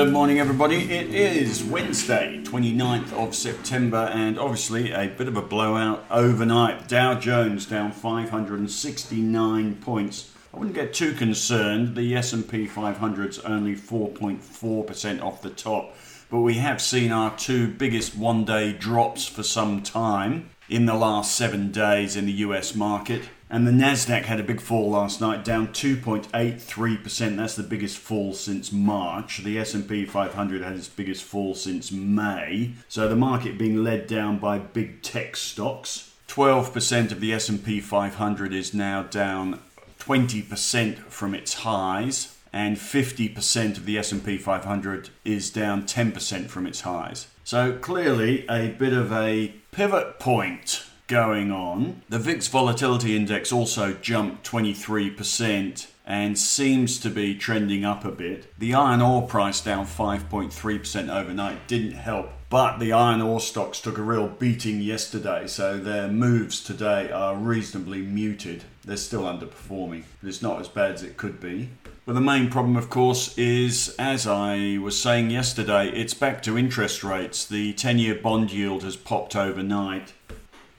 Good morning, everybody. It is Wednesday, 29th of September, and obviously a bit of a blowout overnight. Dow Jones down 569 points. I wouldn't get too concerned. The S&P 500's only 4.4% off the top, but we have seen our two biggest one-day drops for some time in the last seven days in the US market. And the Nasdaq had a big fall last night, down 2.83%. That's the biggest fall since March. The S&P 500 had its biggest fall since May. So the market being led down by big tech stocks. 12% of the S&P 500 is now down 20% from its highs and 50% of the S&P 500 is down 10% from its highs. So clearly a bit of a pivot point going on. The VIX volatility index also jumped 23% and seems to be trending up a bit. The iron ore price down 5.3% overnight didn't help, but the iron ore stocks took a real beating yesterday, so their moves today are reasonably muted. They're still underperforming, it's not as bad as it could be. But the main problem, of course, is as I was saying yesterday, it's back to interest rates. The 10 year bond yield has popped overnight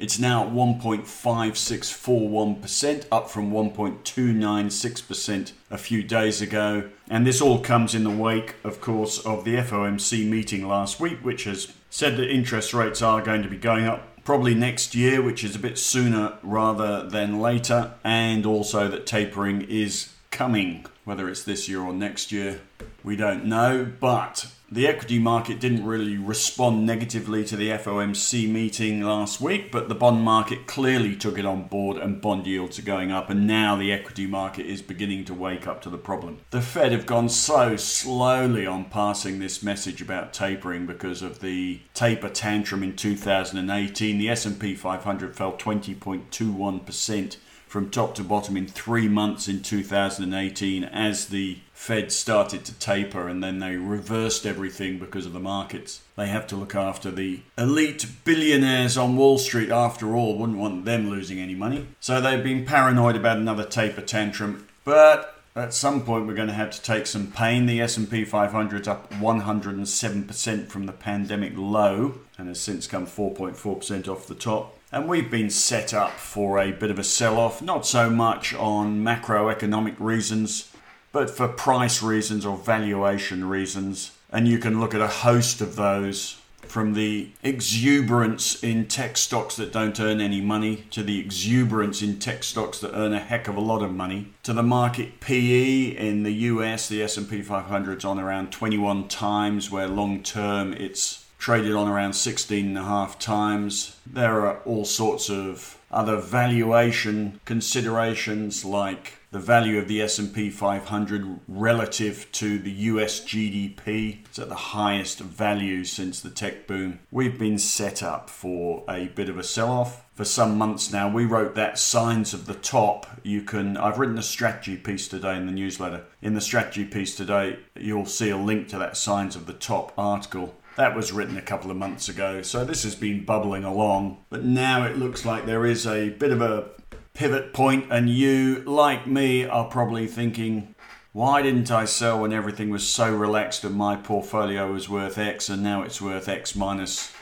it's now at 1.5641%, up from 1.296% a few days ago. And this all comes in the wake, of course, of the FOMC meeting last week, which has said that interest rates are going to be going up probably next year, which is a bit sooner rather than later, and also that tapering is coming. Whether it's this year or next year, we don't know. But the equity market didn't really respond negatively to the FOMC meeting last week, but the bond market clearly took it on board and bond yields are going up, and now the equity market is beginning to wake up to the problem. The Fed have gone so slowly on passing this message about tapering because of the taper tantrum in 2018. The S&P 500 fell 20.21% from top to bottom in 3 months in 2018 as the Fed started to taper and then they reversed everything because of the markets. They have to look after the elite billionaires on Wall Street after all, wouldn't want them losing any money. So they've been paranoid about another taper tantrum, but at some point we're going to have to take some pain. The S&P 500 is up 107% from the pandemic low and has since come 4.4% off the top. And we've been set up for a bit of a sell off, not so much on macroeconomic reasons, but for price reasons or valuation reasons. And you can look at a host of those from the exuberance in tech stocks that don't earn any money to the exuberance in tech stocks that earn a heck of a lot of money to the market PE in the US the S&P 500 is on around 21 times where long term it's traded on around 16 and a half times there are all sorts of other valuation considerations like the value of the S&P 500 relative to the US GDP It's at the highest value since the tech boom. We've been set up for a bit of a sell-off for some months now. We wrote that signs of the top. You can I've written a strategy piece today in the newsletter. In the strategy piece today, you'll see a link to that signs of the top article. That was written a couple of months ago, so this has been bubbling along. But now it looks like there is a bit of a pivot point, and you, like me, are probably thinking, why didn't I sell when everything was so relaxed and my portfolio was worth X and now it's worth X minus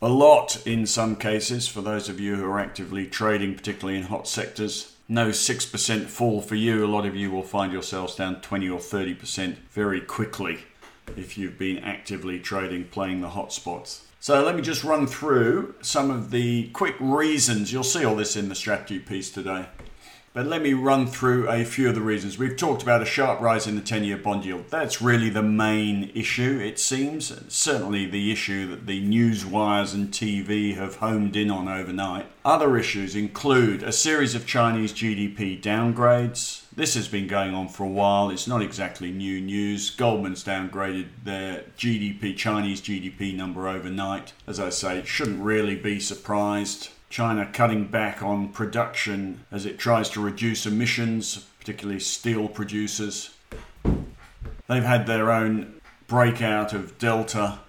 a lot in some cases for those of you who are actively trading, particularly in hot sectors? No 6% fall for you. A lot of you will find yourselves down 20 or 30% very quickly if you've been actively trading, playing the hot spots. So let me just run through some of the quick reasons. You'll see all this in the strategy piece today. But let me run through a few of the reasons. We've talked about a sharp rise in the 10 year bond yield. That's really the main issue, it seems. Certainly the issue that the news wires and TV have homed in on overnight. Other issues include a series of Chinese GDP downgrades. This has been going on for a while. It's not exactly new news. Goldman's downgraded their GDP, Chinese GDP number overnight. As I say, it shouldn't really be surprised. China cutting back on production as it tries to reduce emissions, particularly steel producers. They've had their own breakout of Delta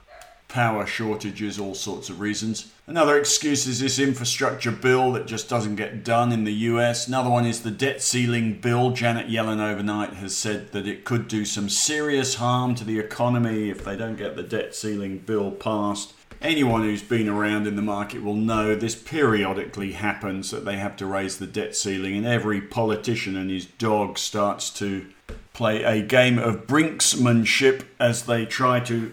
power shortages, all sorts of reasons. Another excuse is this infrastructure bill that just doesn't get done in the US. Another one is the debt ceiling bill. Janet Yellen overnight has said that it could do some serious harm to the economy if they don't get the debt ceiling bill passed. Anyone who's been around in the market will know this periodically happens that they have to raise the debt ceiling, and every politician and his dog starts to play a game of brinksmanship as they try to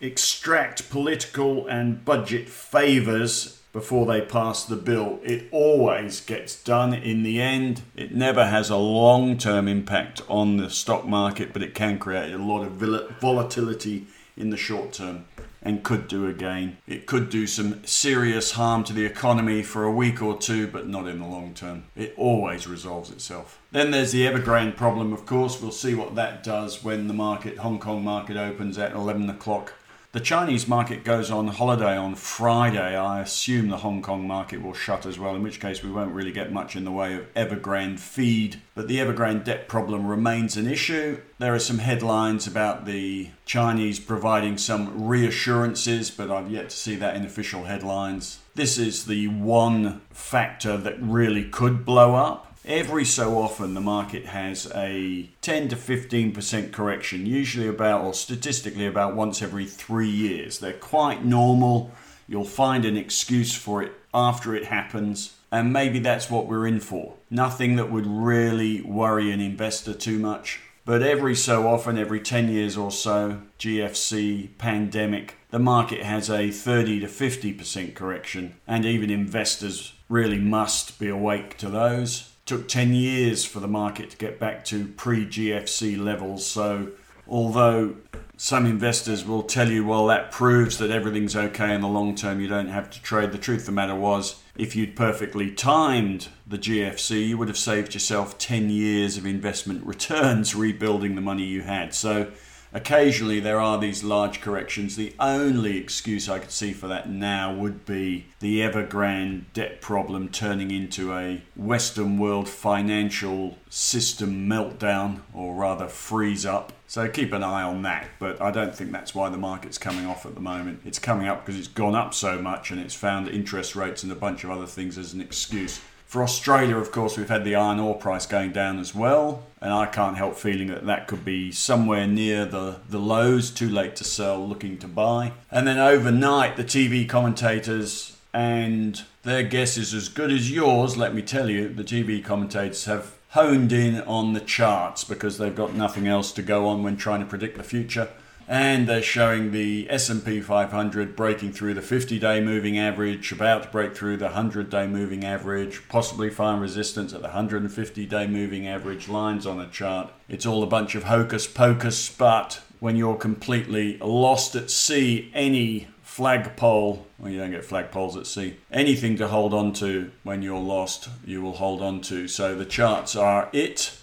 extract political and budget favours before they pass the bill. It always gets done in the end. It never has a long term impact on the stock market, but it can create a lot of volatility in the short term and could do again. It could do some serious harm to the economy for a week or two, but not in the long term. It always resolves itself. Then there's the Evergrande problem, of course. We'll see what that does when the market, Hong Kong market, opens at 11 o'clock the Chinese market goes on holiday on Friday. I assume the Hong Kong market will shut as well, in which case we won't really get much in the way of Evergrande feed. But the Evergrande debt problem remains an issue. There are some headlines about the Chinese providing some reassurances, but I've yet to see that in official headlines. This is the one factor that really could blow up every so often the market has a 10 to 15% correction, usually about, or statistically about once every three years. They're quite normal. You'll find an excuse for it after it happens, and maybe that's what we're in for. Nothing that would really worry an investor too much. But every so often, every 10 years or so, GFC, pandemic, the market has a 30 to 50% correction, and even investors really must be awake to those took 10 years for the market to get back to pre GFC levels. So, although some investors will tell you, well, that proves that everything's okay in the long term, you don't have to trade. The truth of the matter was, if you'd perfectly timed the GFC, you would have saved yourself 10 years of investment returns rebuilding the money you had. So, Occasionally, there are these large corrections. The only excuse I could see for that now would be the Evergrande debt problem turning into a Western world financial system meltdown, or rather freeze up. So keep an eye on that, but I don't think that's why the market's coming off at the moment. It's coming up because it's gone up so much and it's found interest rates and a bunch of other things as an excuse. For Australia, of course, we've had the iron ore price going down as well, and I can't help feeling that that could be somewhere near the, the lows, too late to sell, looking to buy. And then overnight, the TV commentators and their guess is as good as yours, let me tell you. The TV commentators have honed in on the charts because they've got nothing else to go on when trying to predict the future and they're showing the S&P 500 breaking through the 50-day moving average, about to break through the 100-day moving average, possibly find resistance at the 150-day moving average lines on a chart. It's all a bunch of hocus pocus, but when you're completely lost at sea, any flagpole, well, you don't get flagpoles at sea, anything to hold on to when you're lost, you will hold on to. So the charts are it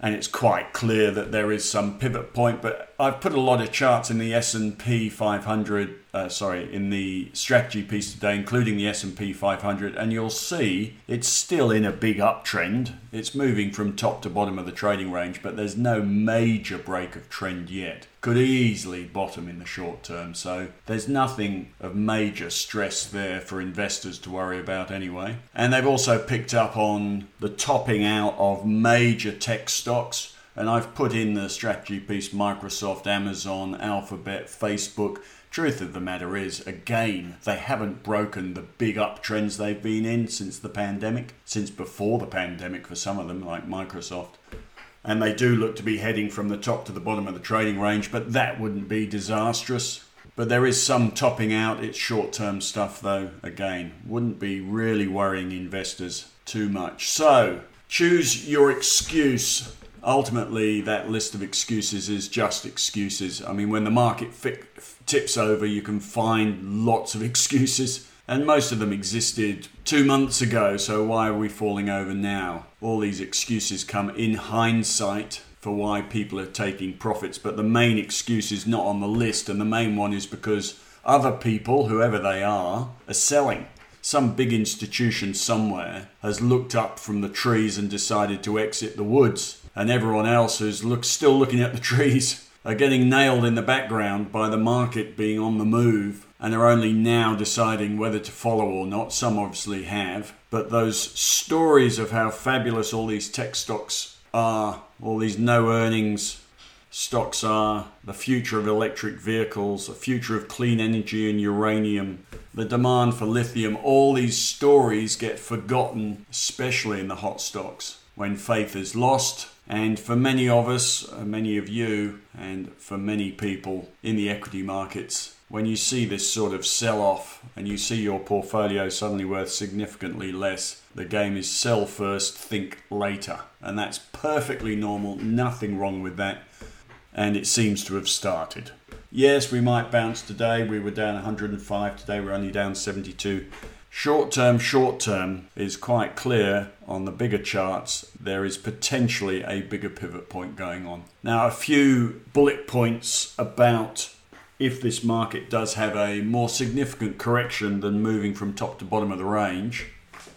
and it's quite clear that there is some pivot point. But I've put a lot of charts in the S&P 500, uh, sorry, in the strategy piece today, including the S&P 500, and you'll see it's still in a big uptrend. It's moving from top to bottom of the trading range, but there's no major break of trend yet. Could easily bottom in the short term, so there's nothing of major stress there for investors to worry about anyway. And they've also picked up on the topping out of major tech stocks and I've put in the strategy piece Microsoft, Amazon, Alphabet, Facebook. Truth of the matter is, again, they haven't broken the big uptrends they've been in since the pandemic, since before the pandemic for some of them, like Microsoft. And they do look to be heading from the top to the bottom of the trading range, but that wouldn't be disastrous. But there is some topping out. It's short term stuff, though. Again, wouldn't be really worrying investors too much. So, choose your excuse ultimately that list of excuses is just excuses. I mean, when the market fi- tips over, you can find lots of excuses, and most of them existed two months ago, so why are we falling over now? All these excuses come in hindsight for why people are taking profits, but the main excuse is not on the list, and the main one is because other people, whoever they are, are selling some big institution somewhere has looked up from the trees and decided to exit the woods and everyone else who's look, still looking at the trees are getting nailed in the background by the market being on the move and are only now deciding whether to follow or not. Some obviously have, but those stories of how fabulous all these tech stocks are, all these no earnings stocks are, the future of electric vehicles, the future of clean energy and uranium, the demand for lithium, all these stories get forgotten, especially in the hot stocks, when faith is lost. And for many of us, uh, many of you, and for many people in the equity markets, when you see this sort of sell off and you see your portfolio suddenly worth significantly less, the game is sell first, think later. And that's perfectly normal, nothing wrong with that and it seems to have started. Yes, we might bounce today. We were down 105 today. We're only down 72. Short term, short term is quite clear on the bigger charts. There is potentially a bigger pivot point going on. Now, a few bullet points about if this market does have a more significant correction than moving from top to bottom of the range.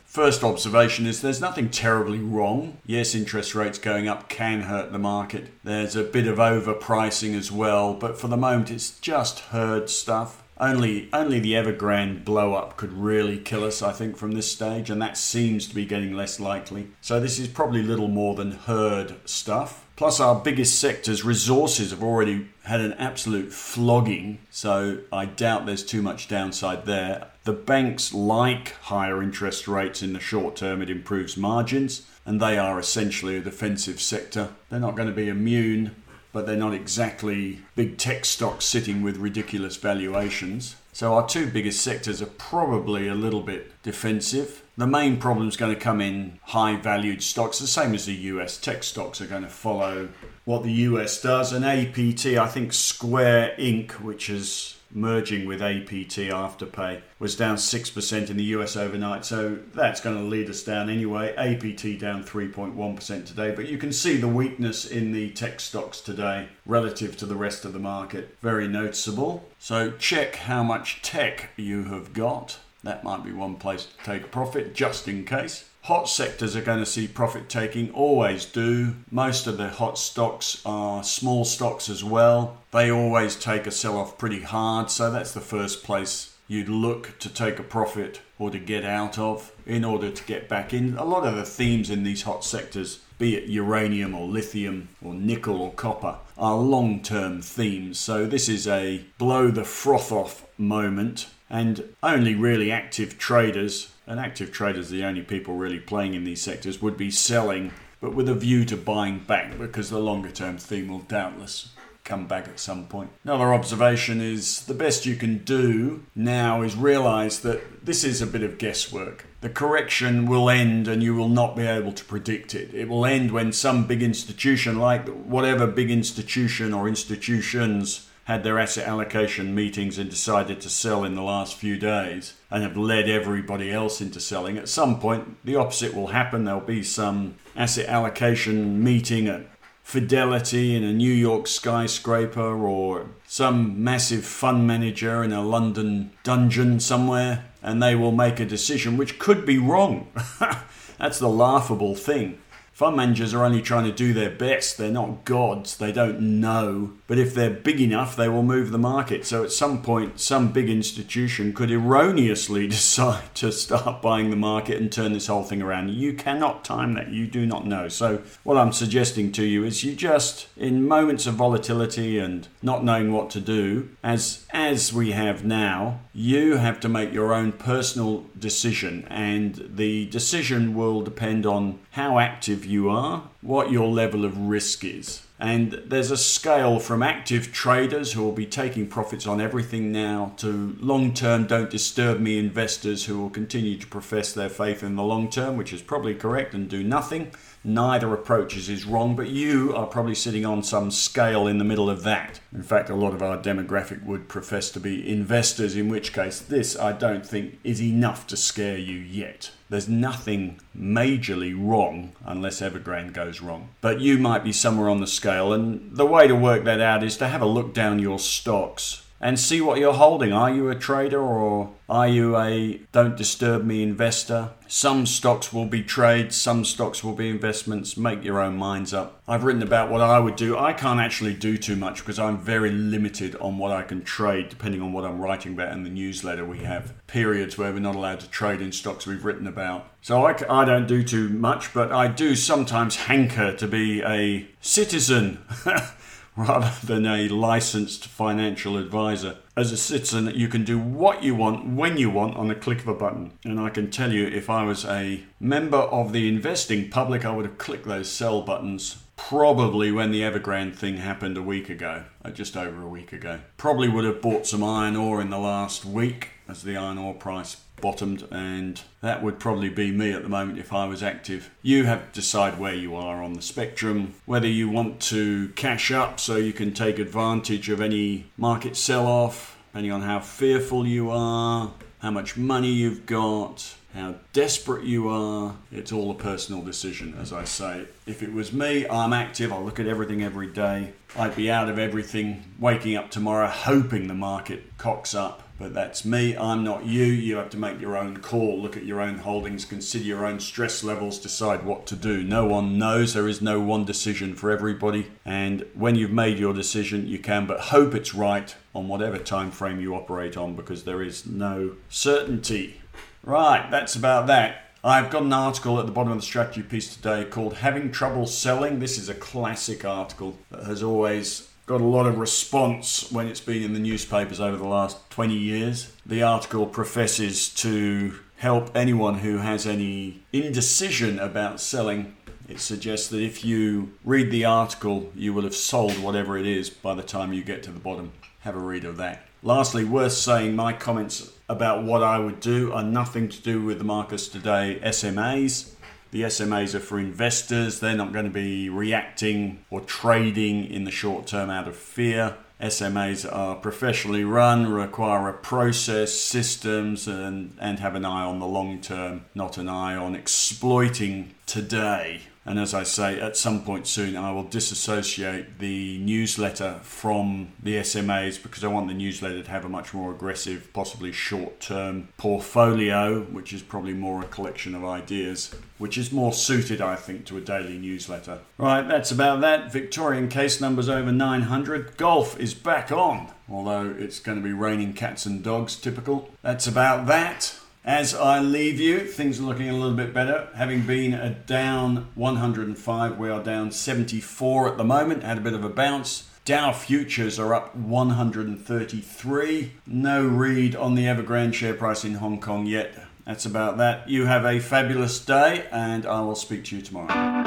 First observation is there's nothing terribly wrong. Yes, interest rates going up can hurt the market. There's a bit of overpricing as well, but for the moment it's just herd stuff. Only only the Evergrande blow up could really kill us, I think, from this stage, and that seems to be getting less likely. So this is probably little more than herd stuff. Plus, our biggest sectors, resources, have already had an absolute flogging, so I doubt there's too much downside there. The banks like higher interest rates in the short term, it improves margins, and they are essentially a defensive sector. They're not going to be immune, but they're not exactly big tech stocks sitting with ridiculous valuations. So, our two biggest sectors are probably a little bit defensive. The main problem is going to come in high valued stocks, the same as the US. Tech stocks are going to follow what the US does. And APT, I think Square Inc., which is merging with APT Afterpay, was down 6% in the US overnight. So that's going to lead us down anyway. APT down 3.1% today. But you can see the weakness in the tech stocks today relative to the rest of the market. Very noticeable. So check how much tech you have got. That might be one place to take a profit just in case. Hot sectors are going to see profit taking, always do. Most of the hot stocks are small stocks as well. They always take a sell off pretty hard, so that's the first place you'd look to take a profit or to get out of in order to get back in. A lot of the themes in these hot sectors, be it uranium or lithium or nickel or copper, are long term themes. So this is a blow the froth off moment and only really active traders, and active traders the only people really playing in these sectors, would be selling, but with a view to buying back because the longer term theme will doubtless come back at some point. Another observation is the best you can do now is realize that this is a bit of guesswork. The correction will end and you will not be able to predict it. It will end when some big institution, like whatever big institution or institutions had their asset allocation meetings and decided to sell in the last few days and have led everybody else into selling. At some point, the opposite will happen. There'll be some asset allocation meeting at Fidelity in a New York skyscraper or some massive fund manager in a London dungeon somewhere, and they will make a decision which could be wrong. That's the laughable thing. Fund managers are only trying to do their best. They're not gods. They don't know. But if they're big enough, they will move the market. So at some point, some big institution could erroneously decide to start buying the market and turn this whole thing around. You cannot time that. You do not know. So what I'm suggesting to you is you just, in moments of volatility and not knowing what to do, as as we have now, you have to make your own personal decision, and the decision will depend on how active you are, what your level of risk is. And there's a scale from active traders who will be taking profits on everything now to long term, don't disturb me investors who will continue to profess their faith in the long term, which is probably correct, and do nothing. Neither approaches is wrong, but you are probably sitting on some scale in the middle of that. In fact, a lot of our demographic would profess to be investors, in which case, this I don't think is enough to scare you yet. There's nothing majorly wrong unless Evergrande goes wrong. But you might be somewhere on the scale, and the way to work that out is to have a look down your stocks and see what you're holding. Are you a trader or are you a don't disturb me investor? Some stocks will be trades, some stocks will be investments. Make your own minds up. I've written about what I would do. I can't actually do too much because I'm very limited on what I can trade depending on what I'm writing about in the newsletter. We have periods where we're not allowed to trade in stocks we've written about. So I, I don't do too much, but I do sometimes hanker to be a citizen. rather than a licensed financial advisor. As a citizen, you can do what you want when you want on the click of a button. And I can tell you, if I was a member of the investing public, I would have clicked those sell buttons probably when the Evergrande thing happened a week ago, uh, just over a week ago. Probably would have bought some iron ore in the last week as the iron ore price bottomed, and that would probably be me at the moment if I was active. You have to decide where you are on the spectrum, whether you want to cash up so you can take advantage of any market sell off, depending on how fearful you are, how much money you've got. How desperate you are, it's all a personal decision, as I say. If it was me, I'm active, I look at everything every day. I'd be out of everything, waking up tomorrow hoping the market cocks up but that's me. I'm not you. You have to make your own call, look at your own holdings, consider your own stress levels, decide what to do. No one knows. There is no one decision for everybody. And when you've made your decision, you can but hope it's right on whatever time frame you operate on because there is no certainty. Right, that's about that. I've got an article at the bottom of the strategy piece today called Having Trouble Selling. This is a classic article that has always got a lot of response when it's been in the newspapers over the last 20 years. The article professes to help anyone who has any indecision about selling. It suggests that if you read the article, you will have sold whatever it is by the time you get to the bottom. Have a read of that. Lastly, worth saying, my comments about what I would do are nothing to do with the Marcus Today SMAs. The SMAs are for investors. They're not going to be reacting or trading in the short term out of fear. SMAs are professionally run, require a process, systems, and, and have an eye on the long term, not an eye on exploiting today. And as I say, at some point soon, I will disassociate the newsletter from the SMAs because I want the newsletter to have a much more aggressive, possibly short term portfolio, which is probably more a collection of ideas, which is more suited, I think, to a daily newsletter. Right, that's about that. Victorian case numbers over 900. Golf is back on, although it's going to be raining cats and dogs, typical. That's about that. As I leave you, things are looking a little bit better. Having been a down 105, we are down 74 at the moment. Had a bit of a bounce. Dow futures are up 133. No read on the Evergrande share price in Hong Kong yet. That's about that. You have a fabulous day, and I will speak to you tomorrow.